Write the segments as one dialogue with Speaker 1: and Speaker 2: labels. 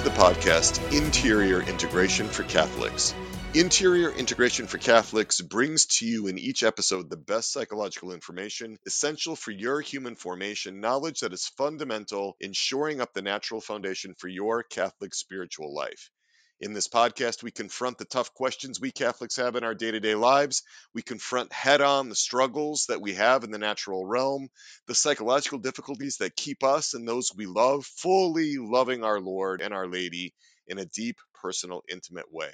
Speaker 1: to the podcast Interior Integration for Catholics. Interior Integration for Catholics brings to you in each episode the best psychological information essential for your human formation, knowledge that is fundamental in shoring up the natural foundation for your Catholic spiritual life. In this podcast, we confront the tough questions we Catholics have in our day to day lives. We confront head on the struggles that we have in the natural realm, the psychological difficulties that keep us and those we love fully loving our Lord and Our Lady in a deep, personal, intimate way.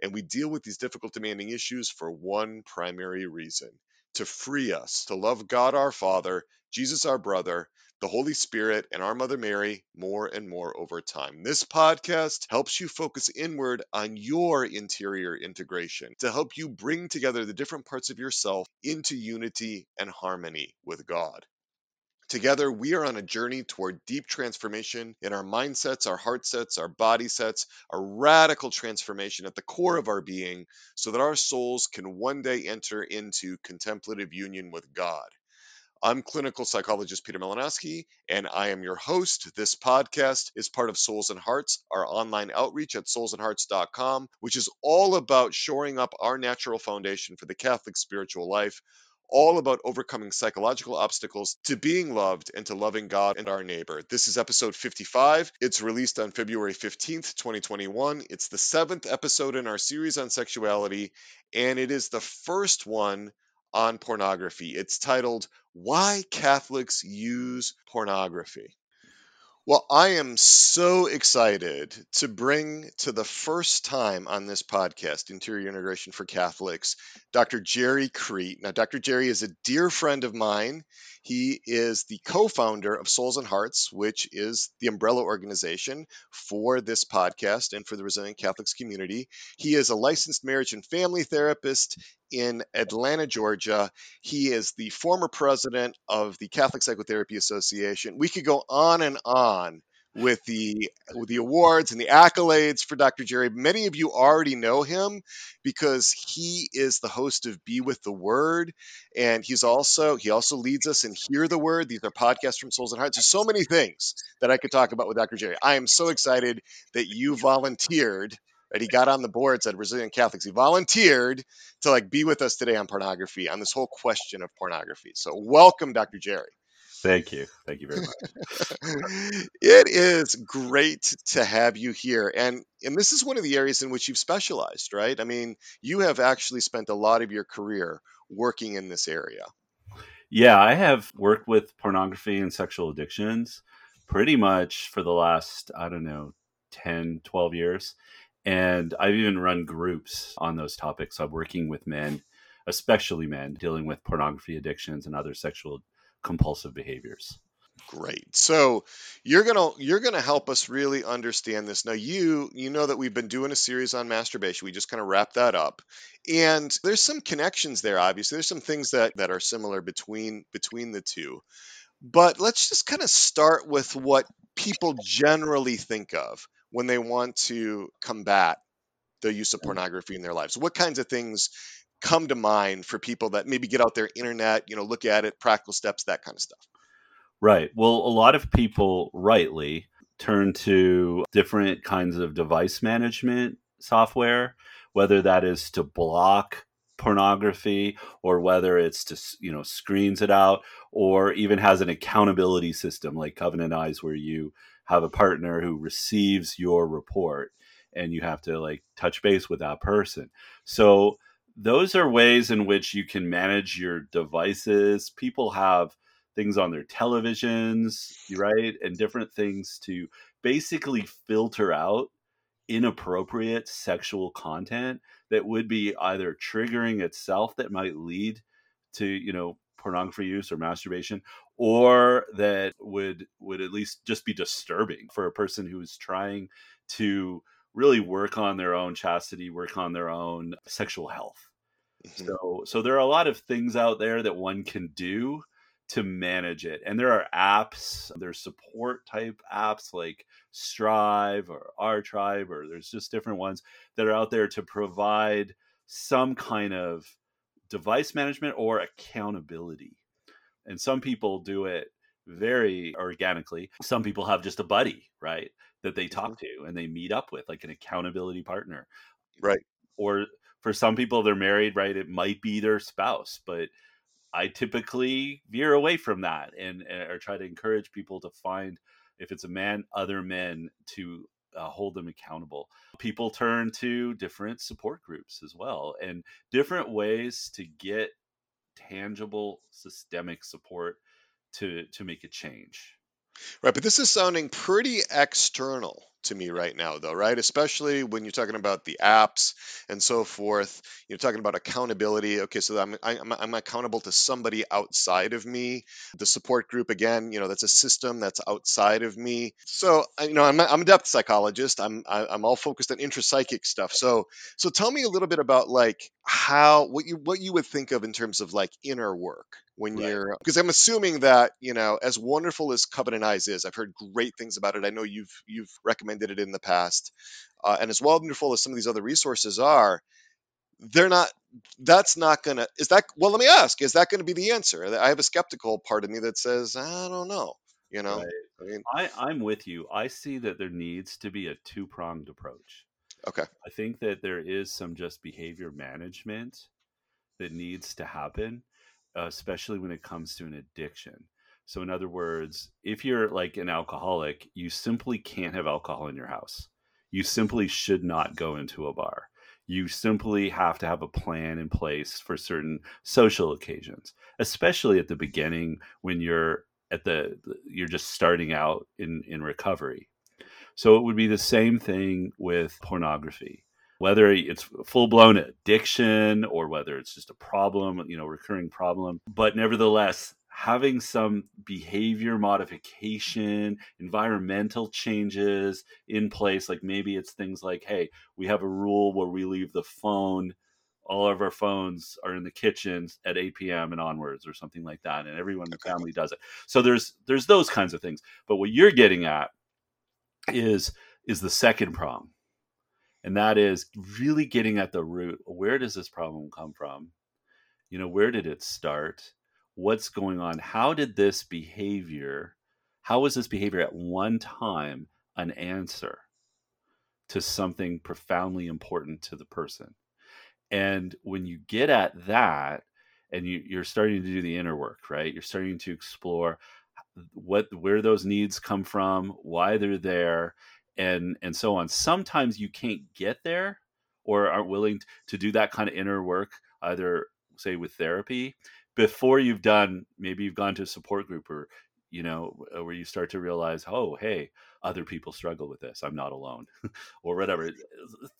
Speaker 1: And we deal with these difficult, demanding issues for one primary reason to free us to love God our Father, Jesus our brother, the Holy Spirit, and our Mother Mary more and more over time. This podcast helps you focus inward on your interior integration to help you bring together the different parts of yourself into unity and harmony with God. Together, we are on a journey toward deep transformation in our mindsets, our heart sets, our body sets, a radical transformation at the core of our being so that our souls can one day enter into contemplative union with God. I'm clinical psychologist Peter Malinoski, and I am your host. This podcast is part of Souls and Hearts, our online outreach at soulsandhearts.com, which is all about shoring up our natural foundation for the Catholic spiritual life, all about overcoming psychological obstacles to being loved and to loving God and our neighbor. This is episode 55. It's released on February 15th, 2021. It's the seventh episode in our series on sexuality, and it is the first one on pornography. It's titled Why Catholics Use Pornography. Well, I am so excited to bring to the first time on this podcast, Interior Integration for Catholics, Dr. Gerry Crete. Now, Dr. Gerry is a dear friend of mine. He is the co founder of Souls and Hearts, which is the umbrella organization for this podcast and for the Resilient Catholics community. He is a licensed marriage and family therapist in Atlanta, Georgia. He is the former president of the Catholic Psychotherapy Association. We could go on and on with the with the awards and the accolades for Dr. Gerry. Many of you already know him because he is the host of Be with the Word, and he's also he also leads us in Hear the Word. These are podcasts from Souls and Hearts. There's so many things that I could talk about with Dr. Gerry. I am so excited that you volunteered. That he got on the boards at Resilient Catholics. He volunteered to like be with us today on pornography on this whole question of pornography. So welcome, Dr. Gerry.
Speaker 2: Thank you. Thank you very much.
Speaker 1: it is great to have you here. And and this is one of the areas in which you've specialized, right? I mean, you have actually spent a lot of your career working in this area.
Speaker 2: Yeah, I have worked with pornography and sexual addictions pretty much for the last, I don't know, 10, 12 years. And I've even run groups on those topics. I'm working with men, especially men, dealing with pornography addictions and other sexual compulsive behaviors.
Speaker 1: Great. So you're gonna you're gonna help us really understand this. Now you you know that we've been doing a series on masturbation. We just kind of wrapped that up, and there's some connections there. Obviously, there's some things that that are similar between between the two. But let's just kind of start with what people generally think of when they want to combat the use of pornography in their lives. What kinds of things come to mind for people that maybe get out their internet you know look at it practical steps that kind of stuff?
Speaker 2: Right. Well a lot of people rightly turn to different kinds of device management software whether that is to block pornography or whether it's to you know screens it out or even has an accountability system like covenant eyes where you have a partner who receives your report and you have to like touch base with that person so those are ways in which you can manage your devices. People have things on their televisions, right? And different things to basically filter out inappropriate sexual content that would be either triggering itself that might lead to, you know, pornography use or masturbation or that would would at least just be disturbing for a person who is trying to really work on their own chastity, work on their own sexual health. Mm-hmm. So so there are a lot of things out there that one can do to manage it. And there are apps, there's support type apps like Strive or R Tribe, or there's just different ones that are out there to provide some kind of device management or accountability. And some people do it very organically. Some people have just a buddy, right? that they talk mm-hmm. to and they meet up with, like an accountability partner.
Speaker 1: Right.
Speaker 2: Or for some people, they're married, right? It might be their spouse, but I typically veer away from that and or try to encourage people to find if it's a man, other men to uh, hold them accountable. People turn to different support groups as well and different ways to get tangible systemic support to to make a change.
Speaker 1: Right, but this is sounding pretty external to me right now, though, right? Especially when you're talking about the apps and so forth. You're talking about accountability. Okay, so I'm, I'm, I'm accountable to somebody outside of me. The support group, again, you know, that's a system that's outside of me. So, you know, I'm, I'm a depth psychologist. I'm, I'm all focused on intrapsychic stuff. So, so tell me a little bit about like how what you what you would think of in terms of like inner work when right. you're because I'm assuming that you know as wonderful as Covenant Eyes is, I've heard great things about it. I know you've you've recommended it in the past, uh, and as wonderful as some of these other resources are, they're not. That's not gonna. Is that well? Let me ask. Is that going to be the answer? I have a skeptical part of me that says I don't know. You know, right.
Speaker 2: I mean, I, I'm with you. I see that there needs to be a two pronged approach.
Speaker 1: Okay.
Speaker 2: I think that there is some just behavior management that needs to happen especially when it comes to an addiction. So, in other words, if you're like an alcoholic, you simply can't have alcohol in your house. You simply should not go into a bar. You simply have to have a plan in place for certain social occasions, especially at the beginning when you're at the you're just starting out in in recovery. So it would be the same thing with pornography whether it's full blown addiction or whether it's just a problem, you know, recurring problem. But nevertheless, having some behavior modification, environmental changes in place, like maybe it's things like, hey, we have a rule where we leave the phone all of our phones are in the kitchen at 8 p.m. and onwards or something like that and everyone in the family does it so there's there's those kinds of things but what you're getting at is is the second prong and that is really getting at the root where does this problem come from? You know where did it start? What's going on? How did this behavior how was this behavior at one time an answer to something profoundly important to the person? And when you get at that and you, you're starting to do the inner work right? You're starting to explore what where those needs come from why they're there and and so on. Sometimes you can't get there or aren't willing to do that kind of inner work either say with therapy before you've done maybe you've gone to a support group or you know where you start to realize oh hey other people struggle with this. I'm not alone. Or whatever.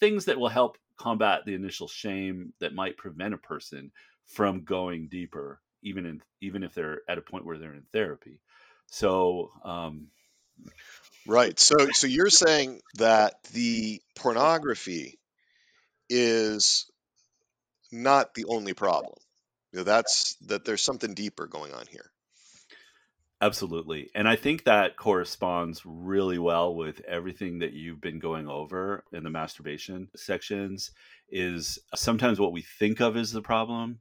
Speaker 2: Things that will help combat the initial shame that might prevent a person from going deeper even in even if they're at a point where they're in therapy. So um
Speaker 1: Right. So so you're saying that the pornography is not the only problem. You know, that's that there's something deeper going on here.
Speaker 2: Absolutely. And I think that corresponds really well with everything that you've been going over in the masturbation sections is sometimes what we think of as the problem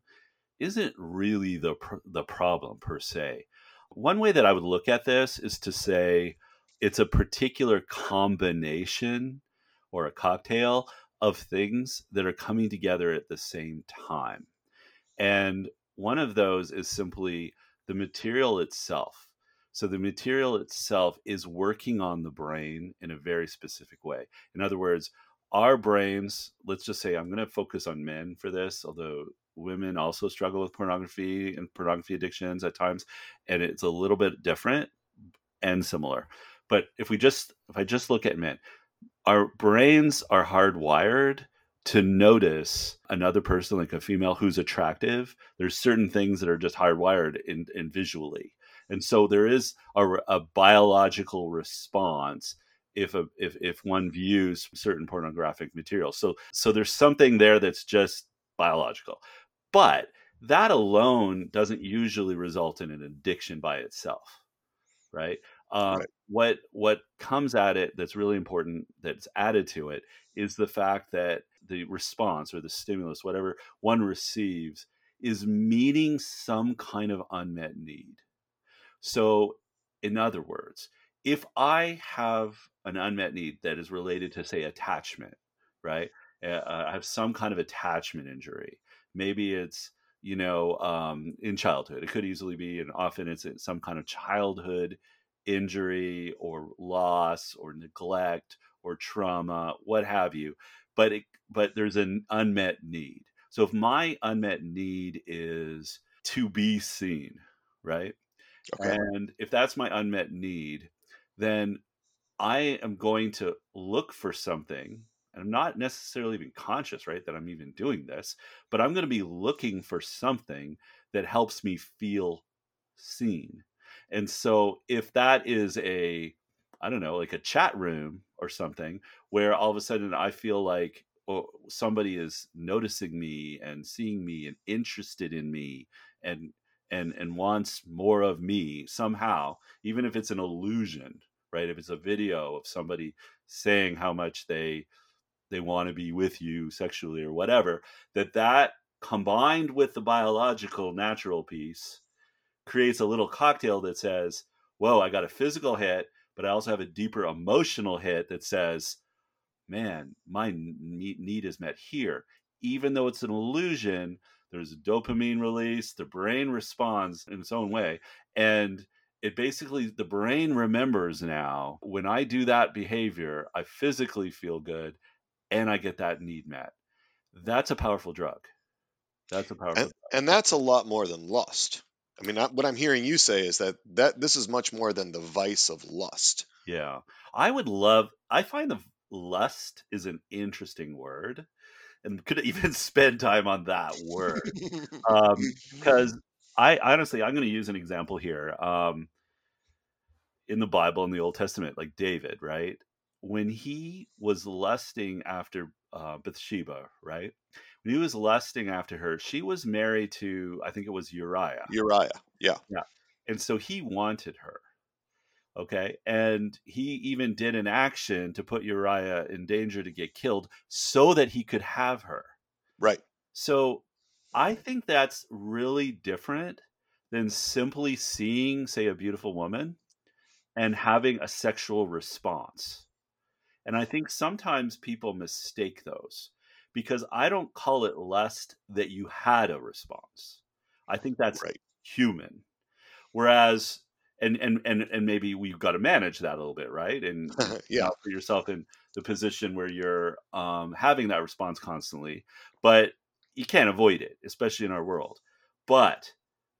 Speaker 2: isn't really the the problem per se. One way that I would look at this is to say it's a particular combination or a cocktail of things that are coming together at the same time. And one of those is simply the material itself. So the material itself is working on the brain in a very specific way. In other words, our brains, let's just say I'm going to focus on men for this, although women also struggle with pornography and pornography addictions at times, and it's a little bit different and similar. But if we just if I just look at men, our brains are hardwired to notice another person like a female who's attractive. There's certain things that are just hardwired in, in visually. And so there is a, a biological response if a if, if one views certain pornographic material. So so there's something there that's just biological. But that alone doesn't usually result in an addiction by itself right uh, right. What what comes at it that's really important that's added to it is the fact that the response or the stimulus, whatever one receives, is meeting some kind of unmet need. So, in other words, if I have an unmet need that is related to, say, attachment, right? Uh, I have some kind of attachment injury. Maybe it's you know um, in childhood. It could easily be, and often it's some kind of childhood injury or loss or neglect or trauma, what have you. But it, but there's an unmet need. So if my unmet need is to be seen, right? Okay. And if that's my unmet need, then I am going to look for something. And I'm not necessarily even conscious, right, that I'm even doing this, but I'm going to be looking for something that helps me feel seen. And so if that is a, I don't know, like a chat room or something, where all of a sudden I feel like oh, somebody is noticing me and seeing me and interested in me and and and wants more of me somehow, even if it's an illusion, right? If it's a video of somebody saying how much they they want to be with you sexually or whatever, that that combined with the biological natural piece creates a little cocktail that says, whoa, I got a physical hit, but I also have a deeper emotional hit that says, man, my need is met here. Even though it's an illusion, there's a dopamine release, the brain responds in its own way. And it basically, the brain remembers now when I do that behavior, I physically feel good and I get that need met. That's a powerful drug. That's a powerful
Speaker 1: and, and that's a lot more than lust. I mean, what I'm hearing you say is that that this is much more than the vice of lust.
Speaker 2: Yeah, I would love. I find the lust is an interesting word, and could even spend time on that word because um, I honestly I'm going to use an example here. Um, in the Bible in the Old Testament, like David, right? When he was lusting after uh, Bathsheba, right? He was lusting after her, she was married to, I think it was Uriah.
Speaker 1: Uriah, yeah.
Speaker 2: Yeah. And so he wanted her. Okay. And he even did an action to put Uriah in danger to get killed so that he could have her.
Speaker 1: Right.
Speaker 2: So I think that's really different than simply seeing, say, a beautiful woman and having a sexual response. And I think sometimes people mistake those because I don't call it lust that you had a response. I think that's right. human. Whereas and and and and maybe we've got to manage that a little bit, right? And
Speaker 1: yeah,
Speaker 2: put yourself in the position where you're um, having that response constantly, but you can't avoid it, especially in our world. But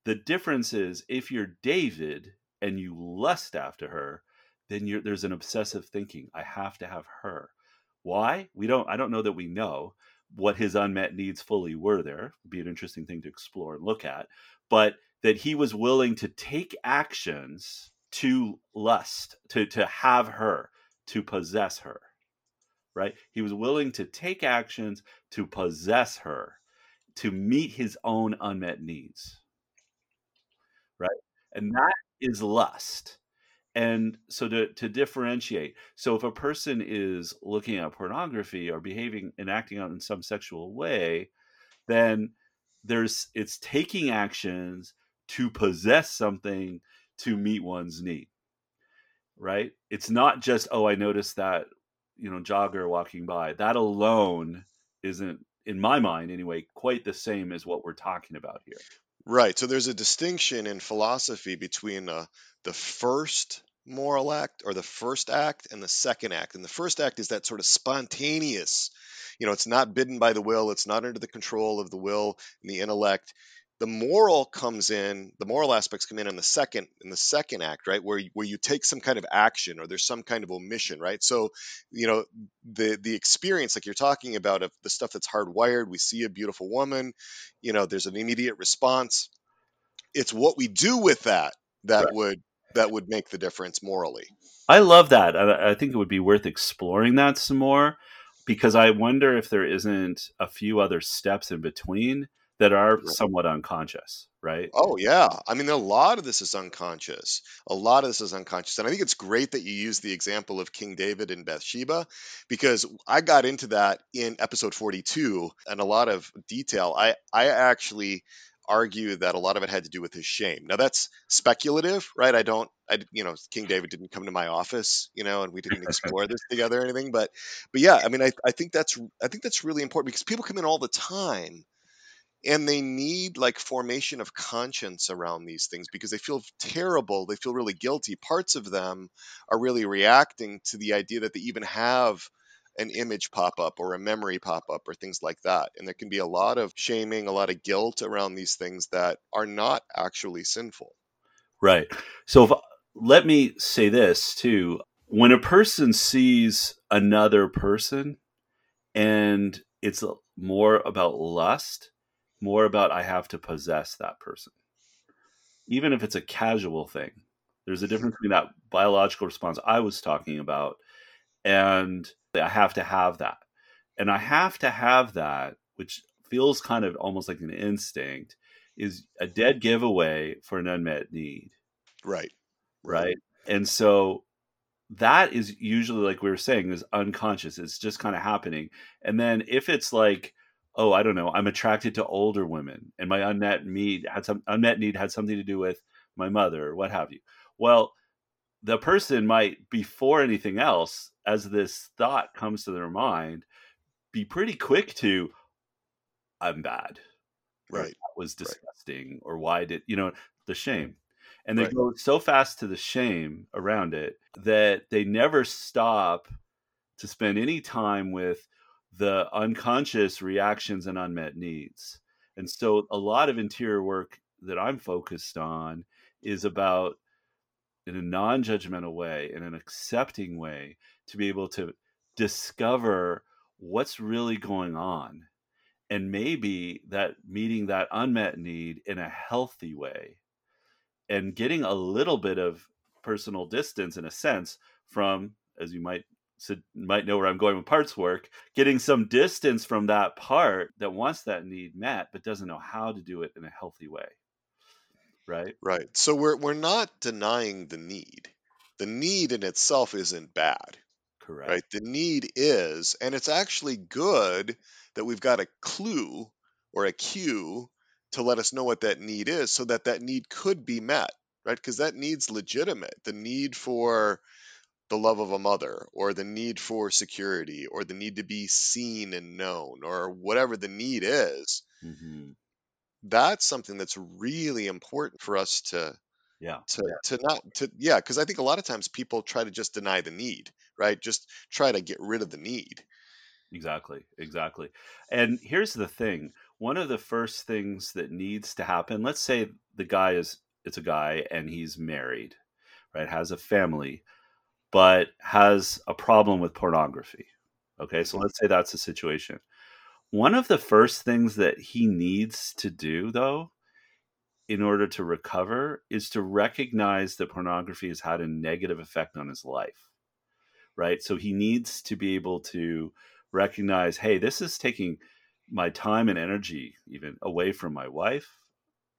Speaker 2: the difference is if you're David and you lust after her, then there's an obsessive thinking. I have to have her. Why? We don't. I don't know that we know what his unmet needs fully were. There It'd be an interesting thing to explore and look at, but that he was willing to take actions to lust, to to have her, to possess her. Right? He was willing to take actions to possess her, to meet his own unmet needs. Right? And that is lust and so to, to differentiate so if a person is looking at pornography or behaving and acting out in some sexual way then there's it's taking actions to possess something to meet one's need right? It's not just oh i noticed that you know jogger walking by. That alone isn't in my mind anyway quite the same as what we're talking about here
Speaker 1: Right. So there's a distinction in philosophy between uh, the first moral act or the first act and the second act. And the first act is that sort of spontaneous, you know, it's not bidden by the will, it's not under the control of the will and the intellect. The moral comes in, the moral aspects come in in the second in the second act, right? Where you, where you take some kind of action or there's some kind of omission, right? So, you know, the the experience like you're talking about of the stuff that's hardwired, we see a beautiful woman, you know, there's an immediate response. It's what we do with that that right. would that would make the difference morally.
Speaker 2: I love that. I, I think it would be worth exploring that some more because I wonder if there isn't a few other steps in between that are somewhat unconscious, right?
Speaker 1: Oh yeah. I mean a lot of this is unconscious. A lot of this is unconscious. And I think it's great that you use the example of King David and Bathsheba because I got into that in episode 42 and a lot of detail. I I actually argue that a lot of it had to do with his shame. Now that's speculative, right? I don't, I you know, King David didn't come to my office, you know, and we didn't explore this together or anything. But, but yeah, I mean, I, I think that's, I think that's really important because people come in all the time and they need like formation of conscience around these things because they feel terrible they feel really guilty. Parts of them are really reacting to the idea that they even have an image pop up or a memory pop up or things like that and there can be a lot of shaming a lot of guilt around these things that are not actually sinful.
Speaker 2: Right. So if, let me say this too when a person sees another person and it's more about lust more about I have to possess that person. Even if it's a casual thing, there's a difference between that biological response I was talking about and I have to have that. And I have to have that, which feels kind of almost like an instinct, is a dead giveaway for an unmet need.
Speaker 1: Right.
Speaker 2: Right. And so that is usually like we were saying is unconscious. It's just kind of happening. And then if it's like oh, I don't know, I'm attracted to older women, and my unmet need had some unmet need had something to do with my mother or what have you. Well, the person might, before anything else, as this thought comes to their mind, be pretty quick to, I'm bad.
Speaker 1: Right.
Speaker 2: That was disgusting. Right. Or why did, you know, the shame. And they right. go so fast to the shame around it that they never stop to spend any time with the unconscious reactions and unmet needs. And so a lot of interior work that I'm focused on is about in a non-judgmental way in an accepting way to be able to discover what's really going on and maybe that meeting that unmet need in a healthy way and getting a little bit of personal distance in a sense from as you might so might know where I'm going with parts work, getting some distance from that part that wants that need met but doesn't know how to do it in a healthy way. Right?
Speaker 1: Right. So we're we're not denying the need. The need in itself isn't bad.
Speaker 2: Correct.
Speaker 1: Right? The need is and it's actually good that we've got a clue or a cue to let us know what that need is so that that need could be met, right? Because that need's legitimate. The need for the love of a mother or the need for security or the need to be seen and known or whatever the need is mm-hmm. that's something that's really important for us to
Speaker 2: yeah.
Speaker 1: to to not to yeah because i think a lot of times people try to just deny the need right? Just try to get rid of the need.
Speaker 2: Exactly exactly. And here's the thing one of the first things that needs to happen let's say the guy is it's a guy and he's married right has a family but has a problem with pornography. Okay, so let's say that's the situation. One of the first things that he needs to do, though, in order to recover, is to recognize that pornography has had a negative effect on his life. Right? So he needs to be able to recognize hey, this is taking my time and energy even away from my wife,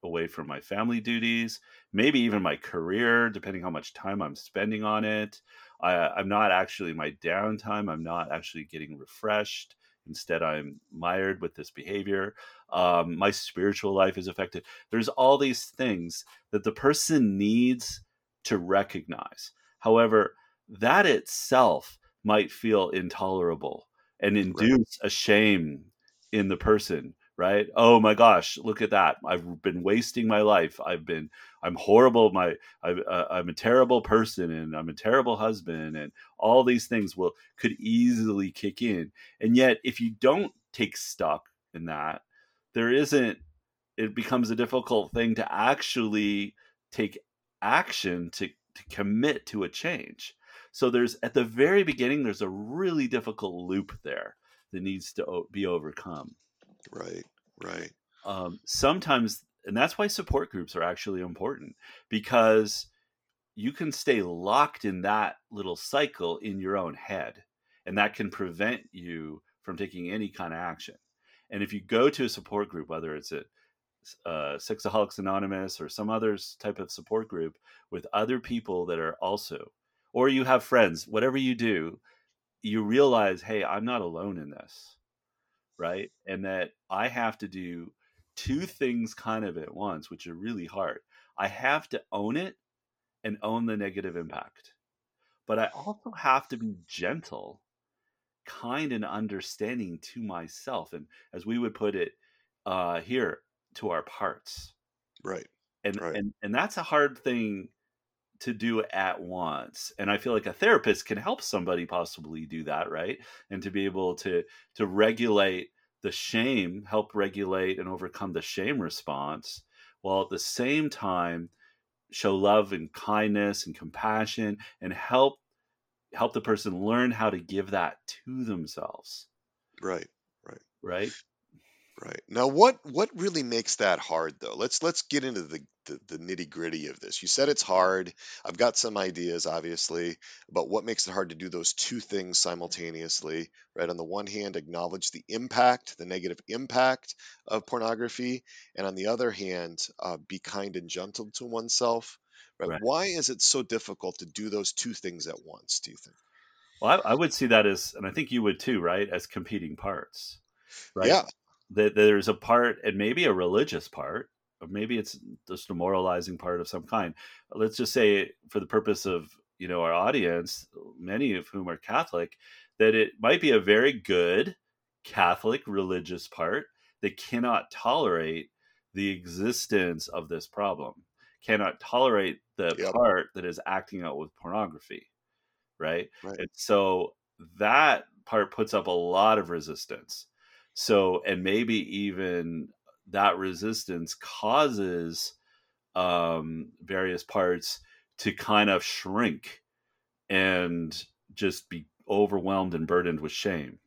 Speaker 2: away from my family duties, maybe even my career, depending how much time I'm spending on it. I, am not actually my downtime. I'm not actually getting refreshed. Instead, I'm mired with this behavior. Um, my spiritual life is affected. There's all these things that the person needs to recognize. However, that itself might feel intolerable and induce right. a shame in the person right? Oh my gosh look at that. I've been wasting my life. I've been i'm horrible my I, uh, i'm a terrible person and i'm a terrible husband and all these things will could easily kick in. And yet if you don't take stock in that there isn't it becomes a difficult thing to actually take action to to commit to a change. So there's at the very beginning there's a really difficult loop there that needs to be overcome
Speaker 1: Right, right.
Speaker 2: Um, sometimes, and that's why support groups are actually important because you can stay locked in that little cycle in your own head, and that can prevent you from taking any kind of action. And if you go to a support group, whether it's a uh, Sexaholics Anonymous or some other type of support group with other people that are also, or you have friends, whatever you do, you realize, hey, I'm not alone in this right? And that I have to do two things kind of at once, which are really hard. I have to own it and own the negative impact. But I also have to be gentle, kind, and understanding to myself. And as we would put it uh, here, to our parts.
Speaker 1: Right.
Speaker 2: And,
Speaker 1: Right.
Speaker 2: and and that's a hard thing to do at once. And I feel like a therapist can help somebody possibly do that, right? And to be able to to regulate the shame, help regulate and overcome the shame response, while at the same time show love and kindness and compassion and help help the person learn how to give that to themselves,
Speaker 1: Right.
Speaker 2: right?
Speaker 1: Right. Now what what really makes that hard though? Let's let's get into the the, the nitty-gritty of this. You said it's hard. I've got some ideas obviously about what makes it hard to do those two things simultaneously, right? On the one hand, acknowledge the impact, the negative impact of pornography, and on the other hand, uh, be kind and gentle to oneself. Right?
Speaker 2: Right.
Speaker 1: Why is it so difficult to do those two things at once, do you think?
Speaker 2: Well, I, I would see that as, and I think you would too, right? As competing parts, right?
Speaker 1: Yeah.
Speaker 2: That there's a part, and maybe a religious part, or maybe it's just a moralizing part of some kind. Let's just say, for the purpose of you know our audience, many of whom are Catholic, that it might be a very good Catholic religious part that cannot tolerate the existence of this problem, cannot tolerate the
Speaker 1: Yep.
Speaker 2: part that is acting out with pornography, right?
Speaker 1: Right.
Speaker 2: And so that part puts up a lot of resistance. So, and maybe even that resistance causes um, various parts to kind of shrink and just be overwhelmed and burdened with shame.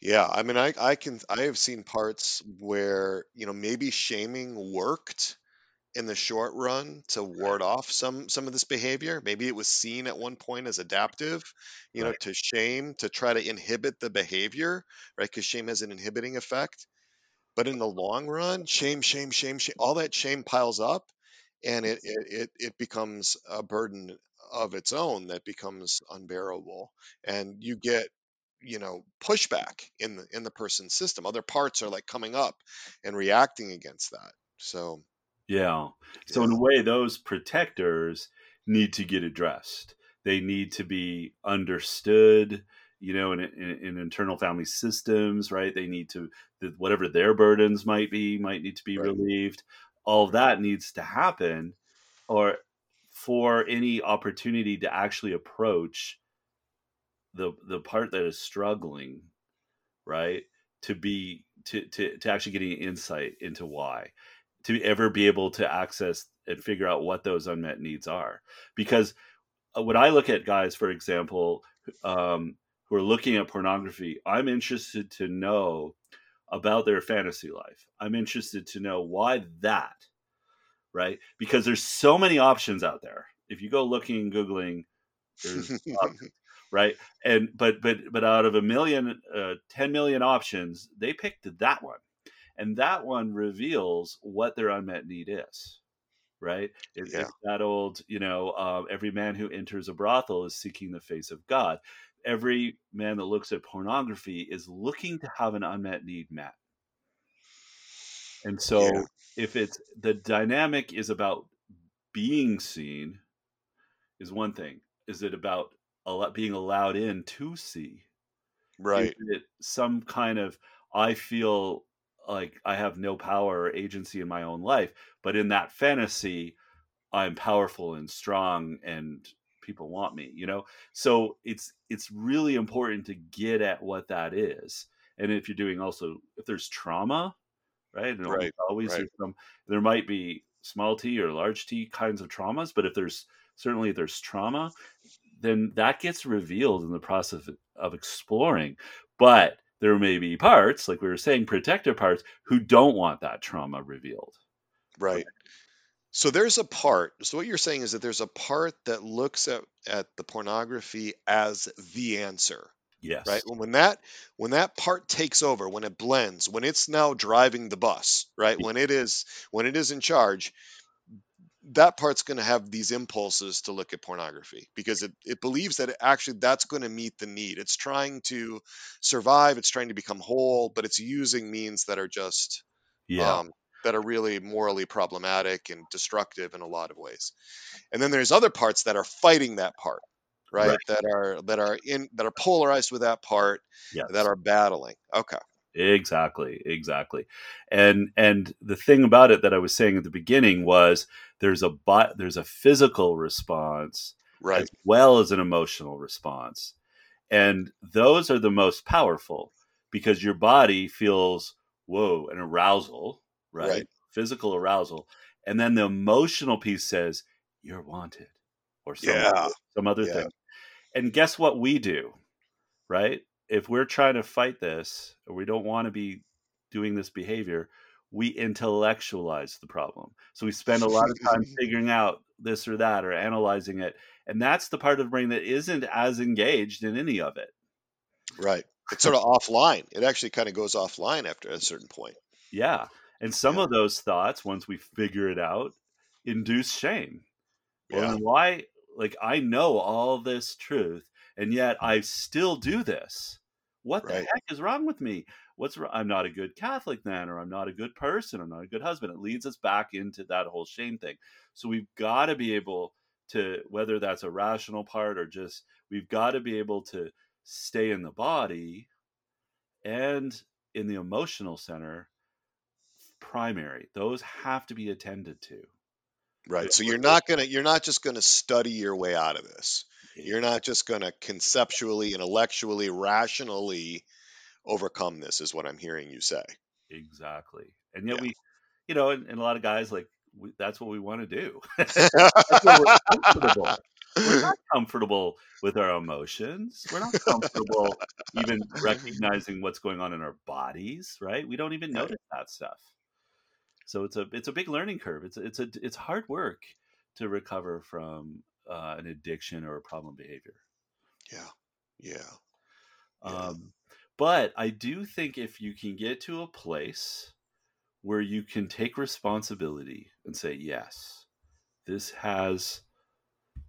Speaker 1: Yeah, I mean, I I can I have seen parts where, you know, maybe shaming worked in the short run to ward off some some of this behavior. Maybe it was seen at one point as adaptive, you know, to shame to try to inhibit the behavior, right? Because shame has an inhibiting effect. But in the long run, shame, shame, shame, shame, all that shame piles up and it it it, it becomes a burden of its own that becomes unbearable. And you get you know pushback in the in the person's system other parts are like coming up and reacting against that so
Speaker 2: Yeah. So, in a way, those protectors need to get addressed. They need to be understood, you know, in, in, in internal family systems, right? They need to, whatever their burdens might be, might need to be
Speaker 1: right
Speaker 2: relieved. All of that needs to happen, or for any opportunity to actually approach the the part that is struggling, right? To be to to to actually getting insight into why, to ever be able to access and figure out what those unmet needs are. Because uh, when I look at guys, for example, um, who are looking at pornography, I'm interested to know about their fantasy life. I'm interested to know why that, right? Because there's so many options out there. If you go looking, and googling, there's options, right? And but but but out of a million, uh, 10 million options, they picked that one, and that one reveals what their unmet need is. Right? It,
Speaker 1: yeah
Speaker 2: it's that old, you know, uh, every man who enters a brothel is seeking the face of God. Every man that looks at pornography is looking to have an unmet need met. And
Speaker 1: yeah
Speaker 2: so, if it's the dynamic is about being seen, is one thing. Is it about being allowed in to see? Is
Speaker 1: right
Speaker 2: it some kind of I feel like I have no power or agency in my own life, but in that fantasy, I'm powerful and strong and people want me, you know? So it's it's really important to get at what that is. And if you're doing also if there's trauma, right? And
Speaker 1: right
Speaker 2: always
Speaker 1: right
Speaker 2: some there might be small t or large t kinds of traumas, but if there's certainly if there's trauma, then that gets revealed in the process of, of exploring. But there may be parts, like we were saying, protective parts, who don't want that trauma revealed.
Speaker 1: right so there's a part so what you're saying is that there's a part that looks at at the pornography as the answer
Speaker 2: Yes.
Speaker 1: right when that when that part takes over when it blends when it's now driving the bus right when it is when it is in charge that part's going to have these impulses to look at pornography because it, it believes that it actually that's going to meet the need it's trying to survive it's trying to become whole but it's using means that are just
Speaker 2: Yeah.
Speaker 1: um, that are really morally problematic and destructive in a lot of ways. And then there's other parts that are fighting that part, right?
Speaker 2: Right.
Speaker 1: That are that are in that are polarized with that part,
Speaker 2: yes.
Speaker 1: that are battling. Okay.
Speaker 2: Exactly, exactly. And and the thing about it that I was saying at the beginning was there's a bi- there's a physical response
Speaker 1: Right.
Speaker 2: as well as an emotional response. And those are the most powerful because your body feels whoa, an arousal, right?
Speaker 1: Right.
Speaker 2: Physical arousal. And then the emotional piece says you're wanted or some,
Speaker 1: Yeah.
Speaker 2: some other
Speaker 1: Yeah.
Speaker 2: thing. And guess what we do? Right? If we're trying to fight this or we don't want to be doing this behavior, we intellectualize the problem. So we spend a lot of time figuring out this or that or analyzing it. And that's the part of the brain that isn't as engaged in any of it.
Speaker 1: Right. It's sort of offline. It actually kind of goes offline after a certain point.
Speaker 2: Yeah. And some
Speaker 1: Yeah.
Speaker 2: of those thoughts, once we figure it out, induce shame.
Speaker 1: Yeah.
Speaker 2: then why? Like, I know all this truth, and yet I still do this. What the heck is wrong with me? What's wrong? I'm not a good Catholic then, or I'm not a good person, I'm not a good husband. It leads us back into that whole shame thing. So we've got to be able to, whether that's a rational part or just, we've got to be able to stay in the body and in the emotional center primary. Those have to be attended to.
Speaker 1: Right. So you're not gonna you're not just gonna study your way out of this. You're not just gonna conceptually, intellectually, rationally overcome this, is what I'm hearing you say.
Speaker 2: Exactly. And yet
Speaker 1: Yeah.
Speaker 2: we, you know, and, and a lot of guys like we, that's what we want to do. we're comfortable. We're not comfortable with our emotions. We're not comfortable even recognizing what's going on in our bodies, right? We don't even notice that stuff. So it's a it's a big learning curve. It's it's a it's hard work to recover from uh, an addiction or a problem behavior.
Speaker 1: yeah. Yeah. Yeah.
Speaker 2: Um, but I do think if you can get to a place where you can take responsibility and say, yes, this has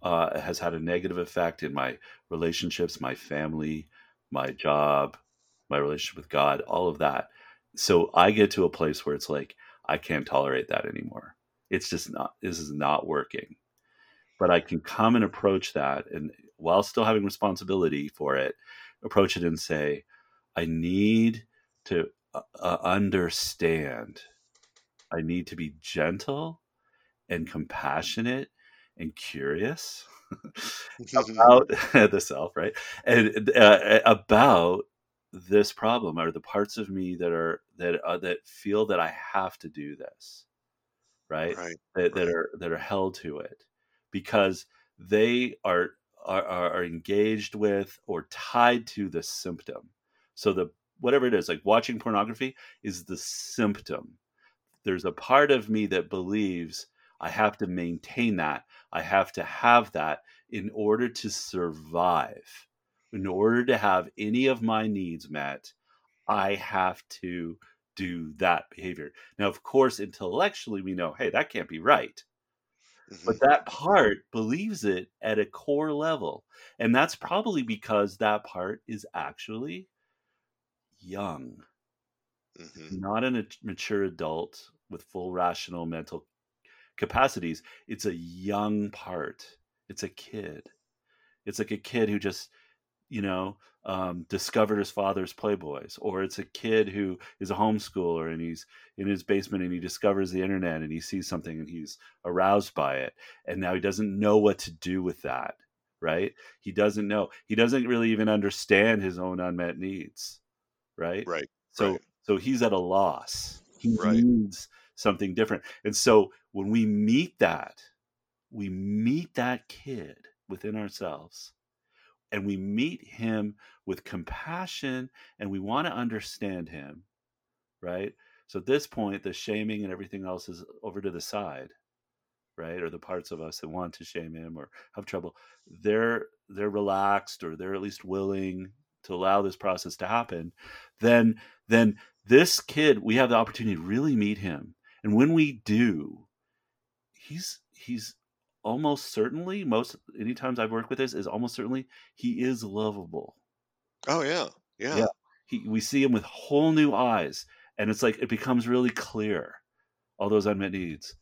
Speaker 2: uh, has had a negative effect in my relationships, my family, my job, my relationship with God, all of that. So I get to a place where it's like, I can't tolerate that anymore. It's just not, this is not working. But I can come and approach that and while still having responsibility for it, approach it and say, I need to uh, uh, understand. I need to be gentle and compassionate and curious about the self, right? And uh, about this problem are the parts of me that are that uh, that feel that I have to do this, right?
Speaker 1: right.
Speaker 2: That that
Speaker 1: right.
Speaker 2: are that are held to it because they are are, are engaged with or tied to the symptom. So the whatever it is, like watching pornography is the symptom. There's a part of me that believes I have to maintain that. I have to have that in order to survive. In order to have any of my needs met, I have to do that behavior. Now, of course, intellectually, we know, hey, that can't be right. But that part believes it at a core level. And that's probably because that part is actually young,
Speaker 1: Mhm.
Speaker 2: not an a mature adult with full rational mental capacities. It's a young part. It's a kid. It's like a kid who just, you know, um, discovered his father's Playboys, or it's a kid who is a homeschooler and he's in his basement and he discovers the internet and he sees something and he's aroused by it, and now he doesn't know what to do with that. Right? He doesn't know. He doesn't really even understand his own unmet needs. Right?
Speaker 1: Right.
Speaker 2: So
Speaker 1: Right.
Speaker 2: so he's at a loss. He
Speaker 1: Right.
Speaker 2: needs something different. And so when we meet that, we meet that kid within ourselves and we meet him with compassion and we want to understand him, right? So at this point, the shaming and everything else is over to the side, right? Or the parts of us that want to shame him or have trouble, they're they're relaxed or they're at least willing to allow this process to happen. Then then this kid, we have the opportunity to really meet him. And when we do, he's he's almost certainly most any times I've worked with this is almost certainly he is lovable.
Speaker 1: Oh yeah. Yeah.
Speaker 2: Yeah. He, we see him with whole new eyes and it's like it becomes really clear all those unmet needs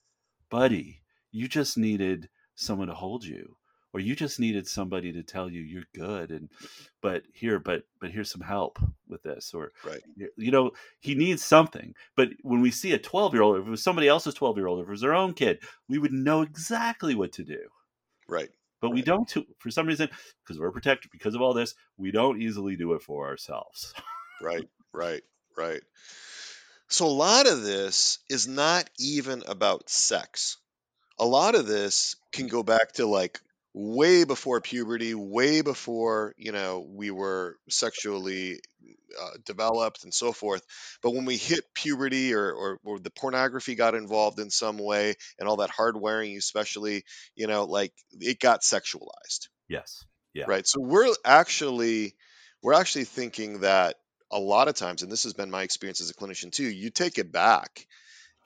Speaker 2: buddy you just needed someone to hold you or you just needed somebody to tell you you're good and but here but but here's some help with this or
Speaker 1: right.
Speaker 2: you know he needs something. But when we see a 12 year old if it was somebody else's 12 year old if it was their own kid we would know exactly what to do.
Speaker 1: Right
Speaker 2: but
Speaker 1: right.
Speaker 2: we don't for some reason because we're protected because of all this we don't easily do it for ourselves.
Speaker 1: Right right right. So a lot of this is not even about sex. A lot of this can go back to like way before puberty, way before you know we were sexually uh, developed and so forth. But when we hit puberty or, or, or the pornography got involved in some way and all that hardwiring, especially, you know, like it got sexualized.
Speaker 2: Yes. Yeah.
Speaker 1: Right. So we're actually we're actually thinking that a lot of times, and this has been my experience as a clinician too, you take it back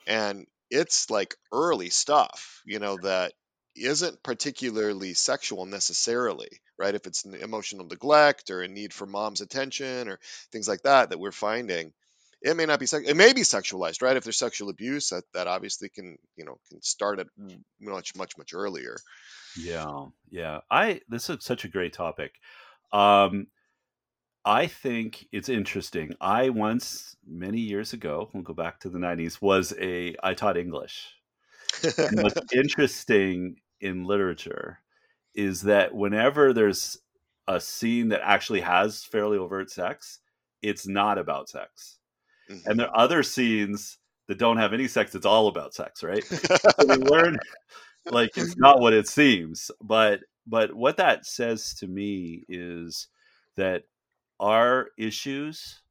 Speaker 1: and it's like early stuff, you know, that isn't particularly sexual necessarily, right? If it's emotional neglect or a need for mom's attention or things like that that we're finding, it may not be sex- it may be sexualized, right? If there's sexual abuse, that that obviously can you know can start at much much much earlier.
Speaker 2: Yeah, yeah. I this is such a great topic. Um, I think it's interesting. I once many years ago, we'll go back to the '90s, was a I taught English. what's interesting in literature is that whenever there's a scene that actually has fairly overt sex, it's not about sex. Mm-hmm. And there are other scenes that don't have any sex, it's all about sex, right? so we learn like it's not what it seems. But but what that says to me is that our issues,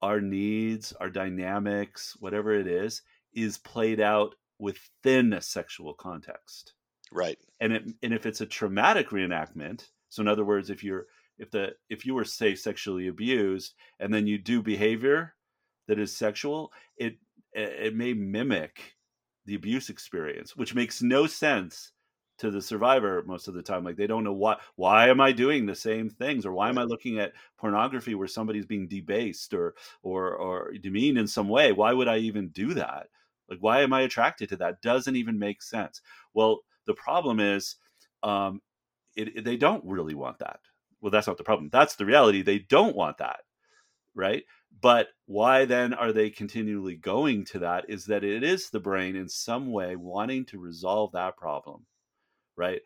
Speaker 2: our needs, our dynamics, whatever it is, is played out within a sexual context.
Speaker 1: Right.
Speaker 2: And it, and if it's a traumatic reenactment, so in other words, if you're if the if you were say sexually abused and then you do behavior that is sexual, it it may mimic the abuse experience, which makes no sense to the survivor most of the time. Like they don't know why why am i doing the same things? Or why am i looking at pornography where somebody's being debased or or or demeaned in some way? Why would i even do that? Like why am i attracted to that? Doesn't even make sense. Well the problem is, um, it, it, they don't really want that. Well, that's not the problem. That's the reality. They don't want that, right? But why then are they continually going to that? Is that it is the brain in some way wanting to resolve that problem, right?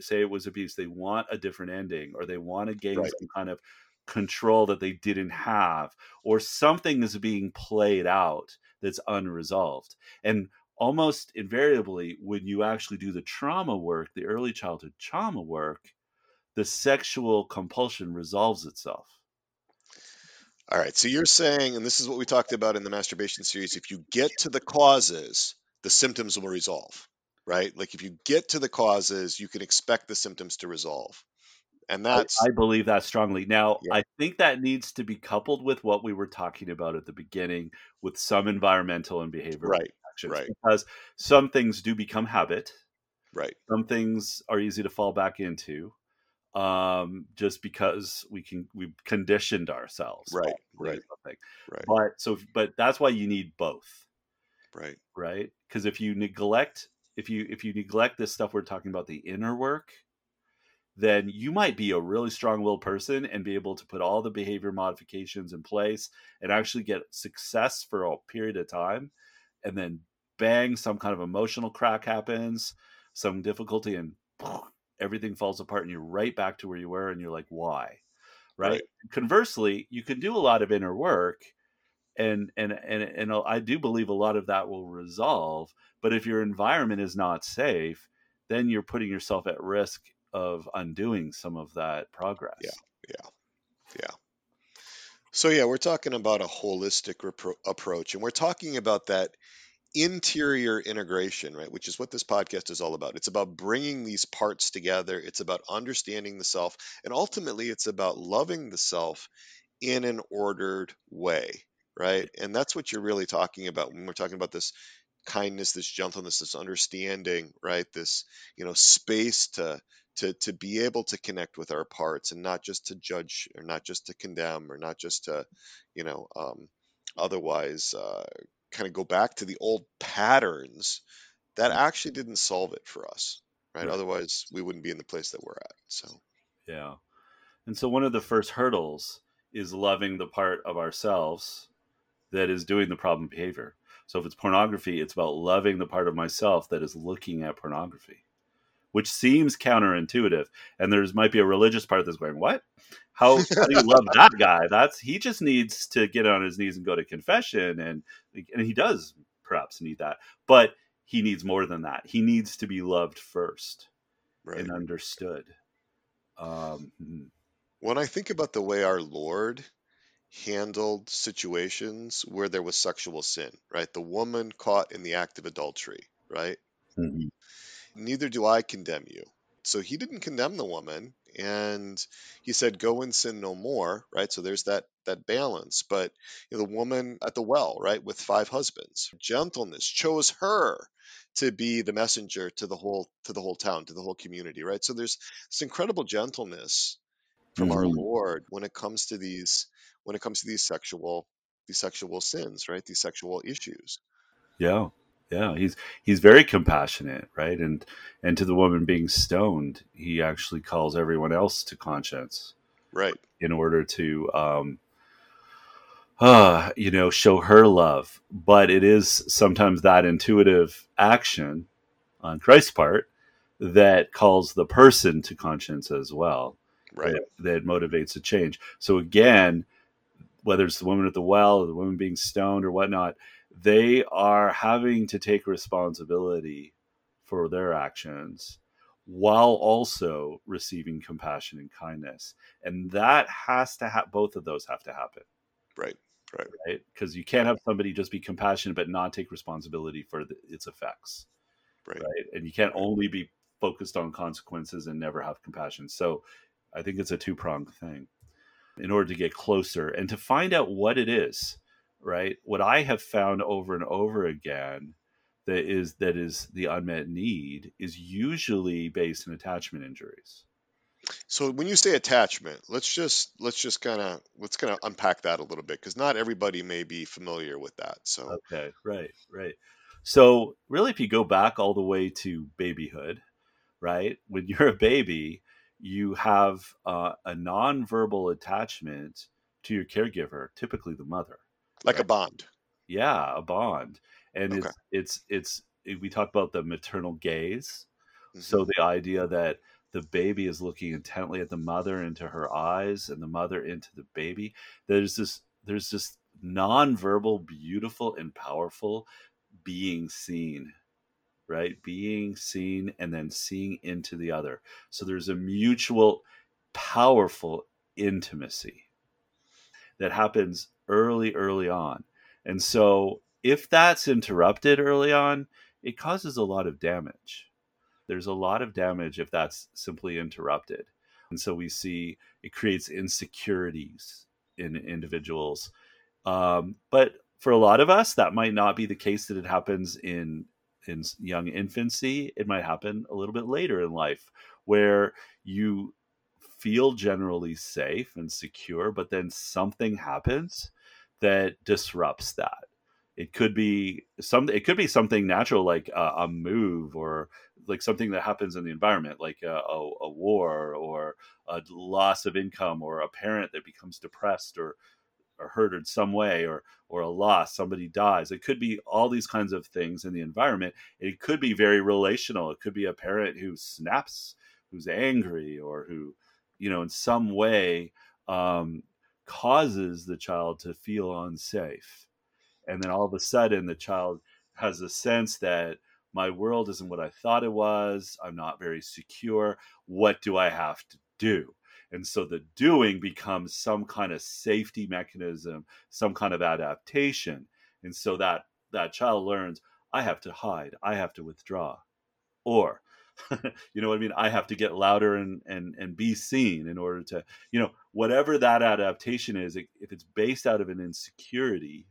Speaker 2: say it was abuse, they want a different ending, or they want to gain right. some kind of control that they didn't have, or something is being played out that's unresolved. And almost invariably when you actually do the trauma work the early childhood trauma work the sexual compulsion resolves itself
Speaker 1: all right so you're saying and this is what we talked about in the masturbation series if you get to the causes the symptoms will resolve right like if you get to the causes you can expect the symptoms to resolve and that's
Speaker 2: I, I believe that strongly. Now, yeah. I think that needs to be coupled with what we were talking about at the beginning, with some environmental and behavioral
Speaker 1: right actions right.
Speaker 2: because some things do become habit.
Speaker 1: Right.
Speaker 2: Some things are easy to fall back into um just because we can we've conditioned ourselves
Speaker 1: right right something.
Speaker 2: right but so but that's why you need both
Speaker 1: right
Speaker 2: right because if you neglect if you if you neglect this stuff we're talking about the inner work then you might be a really strong-willed person and be able to put all the behavior modifications in place and actually get success for a period of time and then bang, some kind of emotional crack happens, some difficulty, and everything falls apart, and you're right back to where you were, and you're like, why? Right? right. Conversely, you can do a lot of inner work, and and and and I do believe a lot of that will resolve. But if your environment is not safe, then you're putting yourself at risk of undoing some of that progress.
Speaker 1: Yeah, yeah, yeah. So yeah, we're talking about a holistic repro- approach, and we're talking about that interior integration, right? Which is what this podcast is all about. It's about bringing these parts together. It's about understanding the self, and ultimately, it's about loving the self in an ordered way, right? And that's what you're really talking about when we're talking about this kindness, this gentleness, this understanding, right? This you know space to to to be able to connect with our parts and not just to judge or not just to condemn or not just to you know um, otherwise uh, kind of go back to the old patterns that actually didn't solve it for us, right?
Speaker 2: Right.
Speaker 1: Otherwise, we wouldn't be in the place that we're at. So,
Speaker 2: Yeah. And so one of the first hurdles is loving the part of ourselves that is doing the problem behavior. So if it's pornography, it's about loving the part of myself that is looking at pornography, which seems counterintuitive. And there's might be a religious part that's going, "What? How, how do you love that guy? That's he just needs to get on his knees and go to confession, and and he does perhaps need that, but he needs more than that. He needs to be loved first
Speaker 1: right.
Speaker 2: and understood." Um, hmm.
Speaker 1: When I think about the way our Lord handled situations where there was sexual sin, right? The woman caught in the act of adultery, right?
Speaker 2: Mhm.
Speaker 1: Neither do I condemn you. So he didn't condemn the woman and he said go and sin no more, right? So there's that that balance. But you know, the woman at the well, right, with five husbands, gentleness chose her to be the messenger to the whole to the whole town, to the whole community, right? So there's this incredible gentleness from our
Speaker 2: Mhm.
Speaker 1: Lord when it comes to these when it comes to these sexual these sexual sins, right? These sexual issues.
Speaker 2: Yeah. Yeah, he's he's very compassionate, right? And and to the woman being stoned, he actually calls everyone else to conscience
Speaker 1: Right.
Speaker 2: in order to um uh, you know, show her love. But it is sometimes that intuitive action on Christ's part that calls the person to conscience as well.
Speaker 1: Right.
Speaker 2: That, that motivates a change. So again, whether it's the woman at the well or the woman being stoned or whatnot, they are having to take responsibility for their actions while also receiving compassion and kindness. And that has to have both of those have to happen,
Speaker 1: Right. Right.
Speaker 2: right? Because you can't have somebody just be compassionate but not take responsibility for the, its effects,
Speaker 1: Right.
Speaker 2: right? And you can't only be focused on consequences and never have compassion. So I think it's a two pronged thing in order to get closer and to find out what it is right? What i have found over and over again that is that is the unmet need is usually based in attachment injuries.
Speaker 1: So when you say attachment, let's just let's just kind of let's kind of unpack that a little bit because not everybody may be familiar with that. So.
Speaker 2: Okay right right. So really if you go back all the way to babyhood right when you're a baby you have uh, a nonverbal attachment to your caregiver typically the mother
Speaker 1: like a bond.
Speaker 2: yeah a bond and
Speaker 1: Okay.
Speaker 2: it's it's it's we talk about the maternal gaze
Speaker 1: Mhm.
Speaker 2: so the idea that the baby is looking intently at the mother into her eyes and the mother into the baby there's this there's this nonverbal beautiful and powerful being seen right? Being seen and then seeing into the other. So there's a mutual powerful intimacy that happens early early on. And so if that's interrupted early on it causes a lot of damage. There's a lot of damage if that's simply interrupted. And so we see it creates insecurities in individuals. Um, but for a lot of us that might not be the case that it happens in in young infancy it might happen a little bit later in life where you feel generally safe and secure but then something happens that disrupts that. It could be some it could be something natural like a, a move or like something that happens in the environment like a, a, a war or a loss of income or a parent that becomes depressed or or hurt in some way or or a loss somebody dies it could be all these kinds of things in the environment it could be very relational it could be a parent who snaps who's angry or who you know in some way um, causes the child to feel unsafe and then all of a sudden the child has a sense that my world isn't what i thought it was i'm not very secure what do i have to do and so the doing becomes some kind of safety mechanism some kind of adaptation. And so that that child learns i have to hide i have to withdraw. Or you know what i mean? I have to get louder and and and be seen in order to you know whatever that adaptation is if it's based out of an insecurity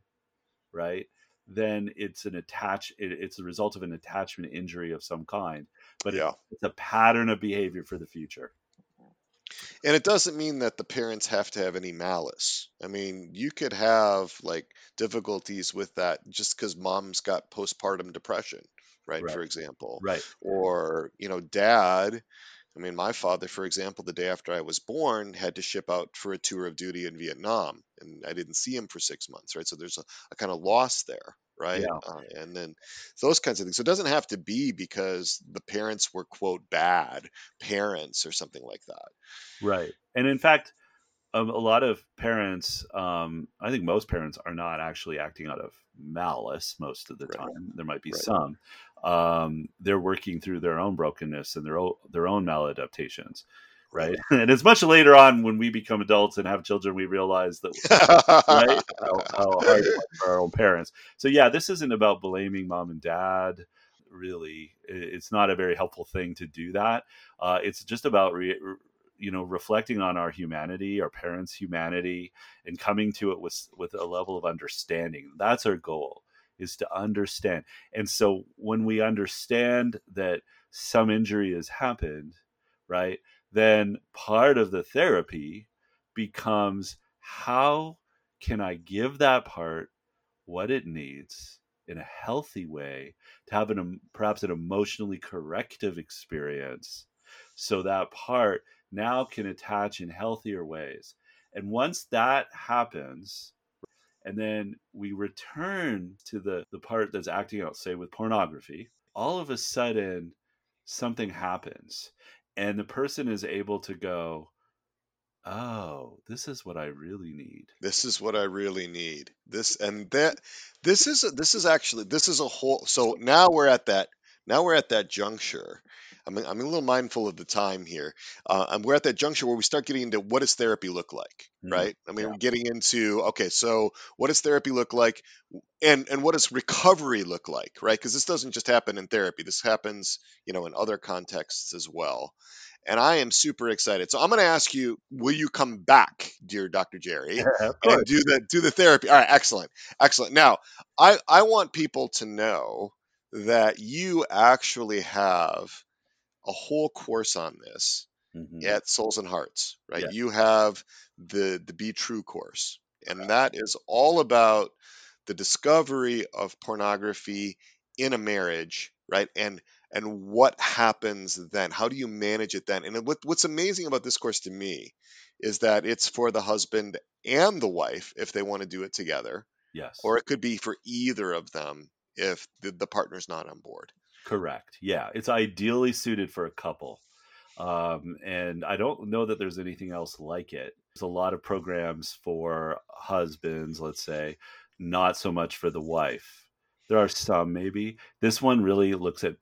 Speaker 2: right then it's an attach it, it's a result of an attachment injury of some kind. But it,
Speaker 1: Yeah.
Speaker 2: it's a pattern of behavior for the future
Speaker 1: And it doesn't mean that the parents have to have any malice. I mean, you could have like difficulties with that just because mom's got postpartum depression, right?
Speaker 2: Right.
Speaker 1: For example,
Speaker 2: Right.
Speaker 1: or you know, dad. I mean, my father, for example, the day after I was born, had to ship out for a tour of duty in Vietnam, and I didn't see him for six months, right? So there's a, a kind of loss there, right?
Speaker 2: Yeah.
Speaker 1: Uh, and then those kinds of things. So it doesn't have to be because the parents were quote bad parents or something like that.
Speaker 2: Right. And in fact, um, a lot of parents, um, I think most parents are not actually acting out of malice most of the
Speaker 1: Right.
Speaker 2: time. There might be
Speaker 1: Right.
Speaker 2: some. Um, they're working through their own brokenness and their own, their own maladaptations. Right. And it's much later on when we become adults and have children, we realize that right? How, how hard for our own parents. So yeah, this isn't about blaming mom and dad. Really, it's not a very helpful thing to do that. Uh, it's just about re, you know reflecting on our humanity, our parents' humanity, and coming to it with with a level of understanding. That's our goal is to understand. And so when we understand that some injury has happened, right? Then part of the therapy becomes how can I give that part what it needs in a healthy way to have an perhaps an emotionally corrective experience so that part now can attach in healthier ways. And once that happens, and then we return to the, the part that's acting out, say with pornography, all of a sudden something happens. And the person is able to go, Oh, this is what I really need.
Speaker 1: this is what I really need. This and that. This is this is actually this is a whole. So now we're at that. Now we're at that juncture. I'm I'm a little mindful of the time here. Uh, and we're at that juncture where we start getting into what does therapy look like,
Speaker 2: Mm,
Speaker 1: right? I mean,
Speaker 2: yeah.
Speaker 1: we're getting into okay. So what does therapy look like, and and what does recovery look like, right? Because this doesn't just happen in therapy. This happens, you know, in other contexts as well. And I am super excited. So I'm going to ask you, will you come back, dear Dr. Gerry?
Speaker 2: of
Speaker 1: and do the do the therapy. All right, excellent, excellent. Now, I I want people to know that you actually have a whole course on this
Speaker 2: Mhm.
Speaker 1: at Souls and Hearts, right?
Speaker 2: Yeah.
Speaker 1: You have the the Be True course, and that is all about the discovery of pornography in a marriage, right? And and what happens then? How do you manage it then? And what, what's amazing about this course to me is that it's for the husband and the wife if they want to do it together,
Speaker 2: Yes.
Speaker 1: or it could be for either of them if the, the partner's not on board.
Speaker 2: Correct. Yeah. It's ideally suited for a couple. Um, and I don't know that there's anything else like it. There's a lot of programs for husbands, let's say, not so much for the wife. There are some maybe. This one really looks at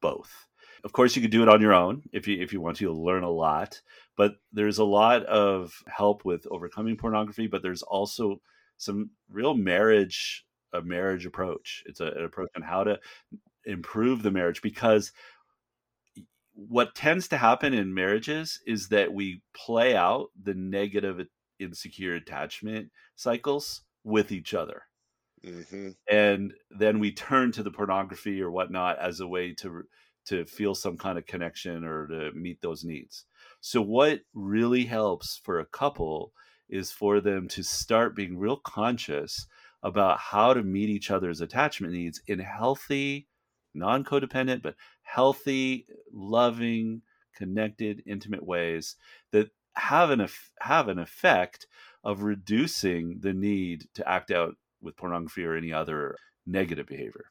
Speaker 2: both. Of course, you could do it on your own if you if you want to. You'll learn a lot, but there's a lot of help with overcoming pornography. But there's also some real marriage a marriage approach. It's a, an approach on how to improve the marriage because what tends to happen in marriages is that we play out the negative insecure attachment cycles with each other.
Speaker 1: Hmm
Speaker 2: and then we turn to the pornography or whatnot as a way to to feel some kind of connection or to meet those needs. So what really helps for a couple is for them to start being real conscious about how to meet each other's attachment needs in healthy non-codependent but healthy loving connected intimate ways that have an have an effect of reducing the need to act out with pornography or any other negative behavior.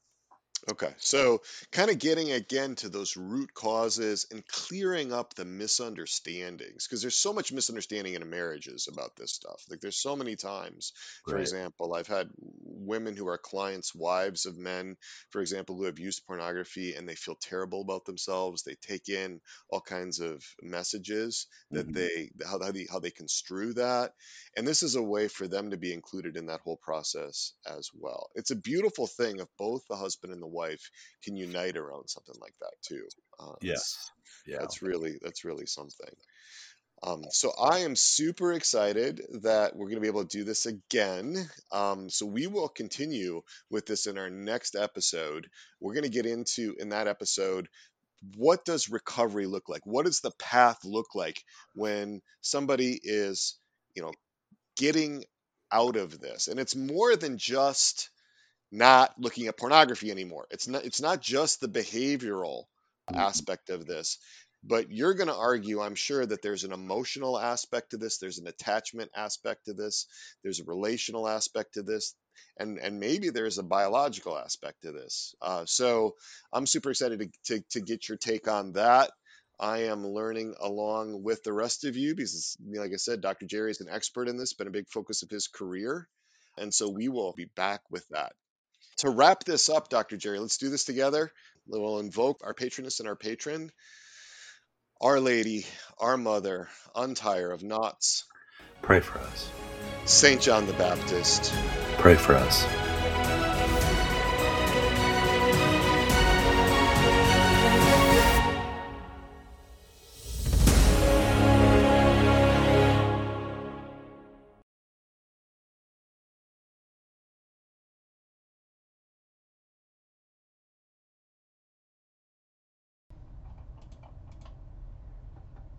Speaker 1: Okay, so kind of getting again to those root causes and clearing up the misunderstandings because there's so much misunderstanding in marriages about this stuff. Like there's so many times, for
Speaker 2: Right.
Speaker 1: example, I've had women who are clients, wives of men, for example, who have used pornography and they feel terrible about themselves. They take in all kinds of messages that
Speaker 2: Mhm.
Speaker 1: they how how they, how they construe that, and this is a way for them to be included in that whole process as well. It's a beautiful thing if both the husband and the wife can unite around something like that too. Uh,
Speaker 2: Yes. Yeah.
Speaker 1: that's really that's really something. Um, so I am super excited that we're going to be able to do this again. Um, so we will continue with this in our next episode. We're going to get into in that episode what does recovery look like? What does the path look like when somebody is, you know, getting out of this? And it's more than just not looking at pornography anymore. It's not it's not just the behavioral aspect of this, but you're going to argue, I'm sure, that there's an emotional aspect to this, there's an attachment aspect to this, there's a relational aspect to this, and and maybe there's a biological aspect to this. Uh, so I'm super excited to, to to get your take on that. I am learning along with the rest of you because, like I said, Dr. Gerry is an expert in this, been a big focus of his career. And so we will be back with that. To wrap this up, Dr. Gerry, let's do this together. We'll invoke our patroness and our patron. Our Lady, our Mother, Untier of Knots,
Speaker 2: Pray for us.
Speaker 1: St. John the Baptist,
Speaker 2: Pray for us.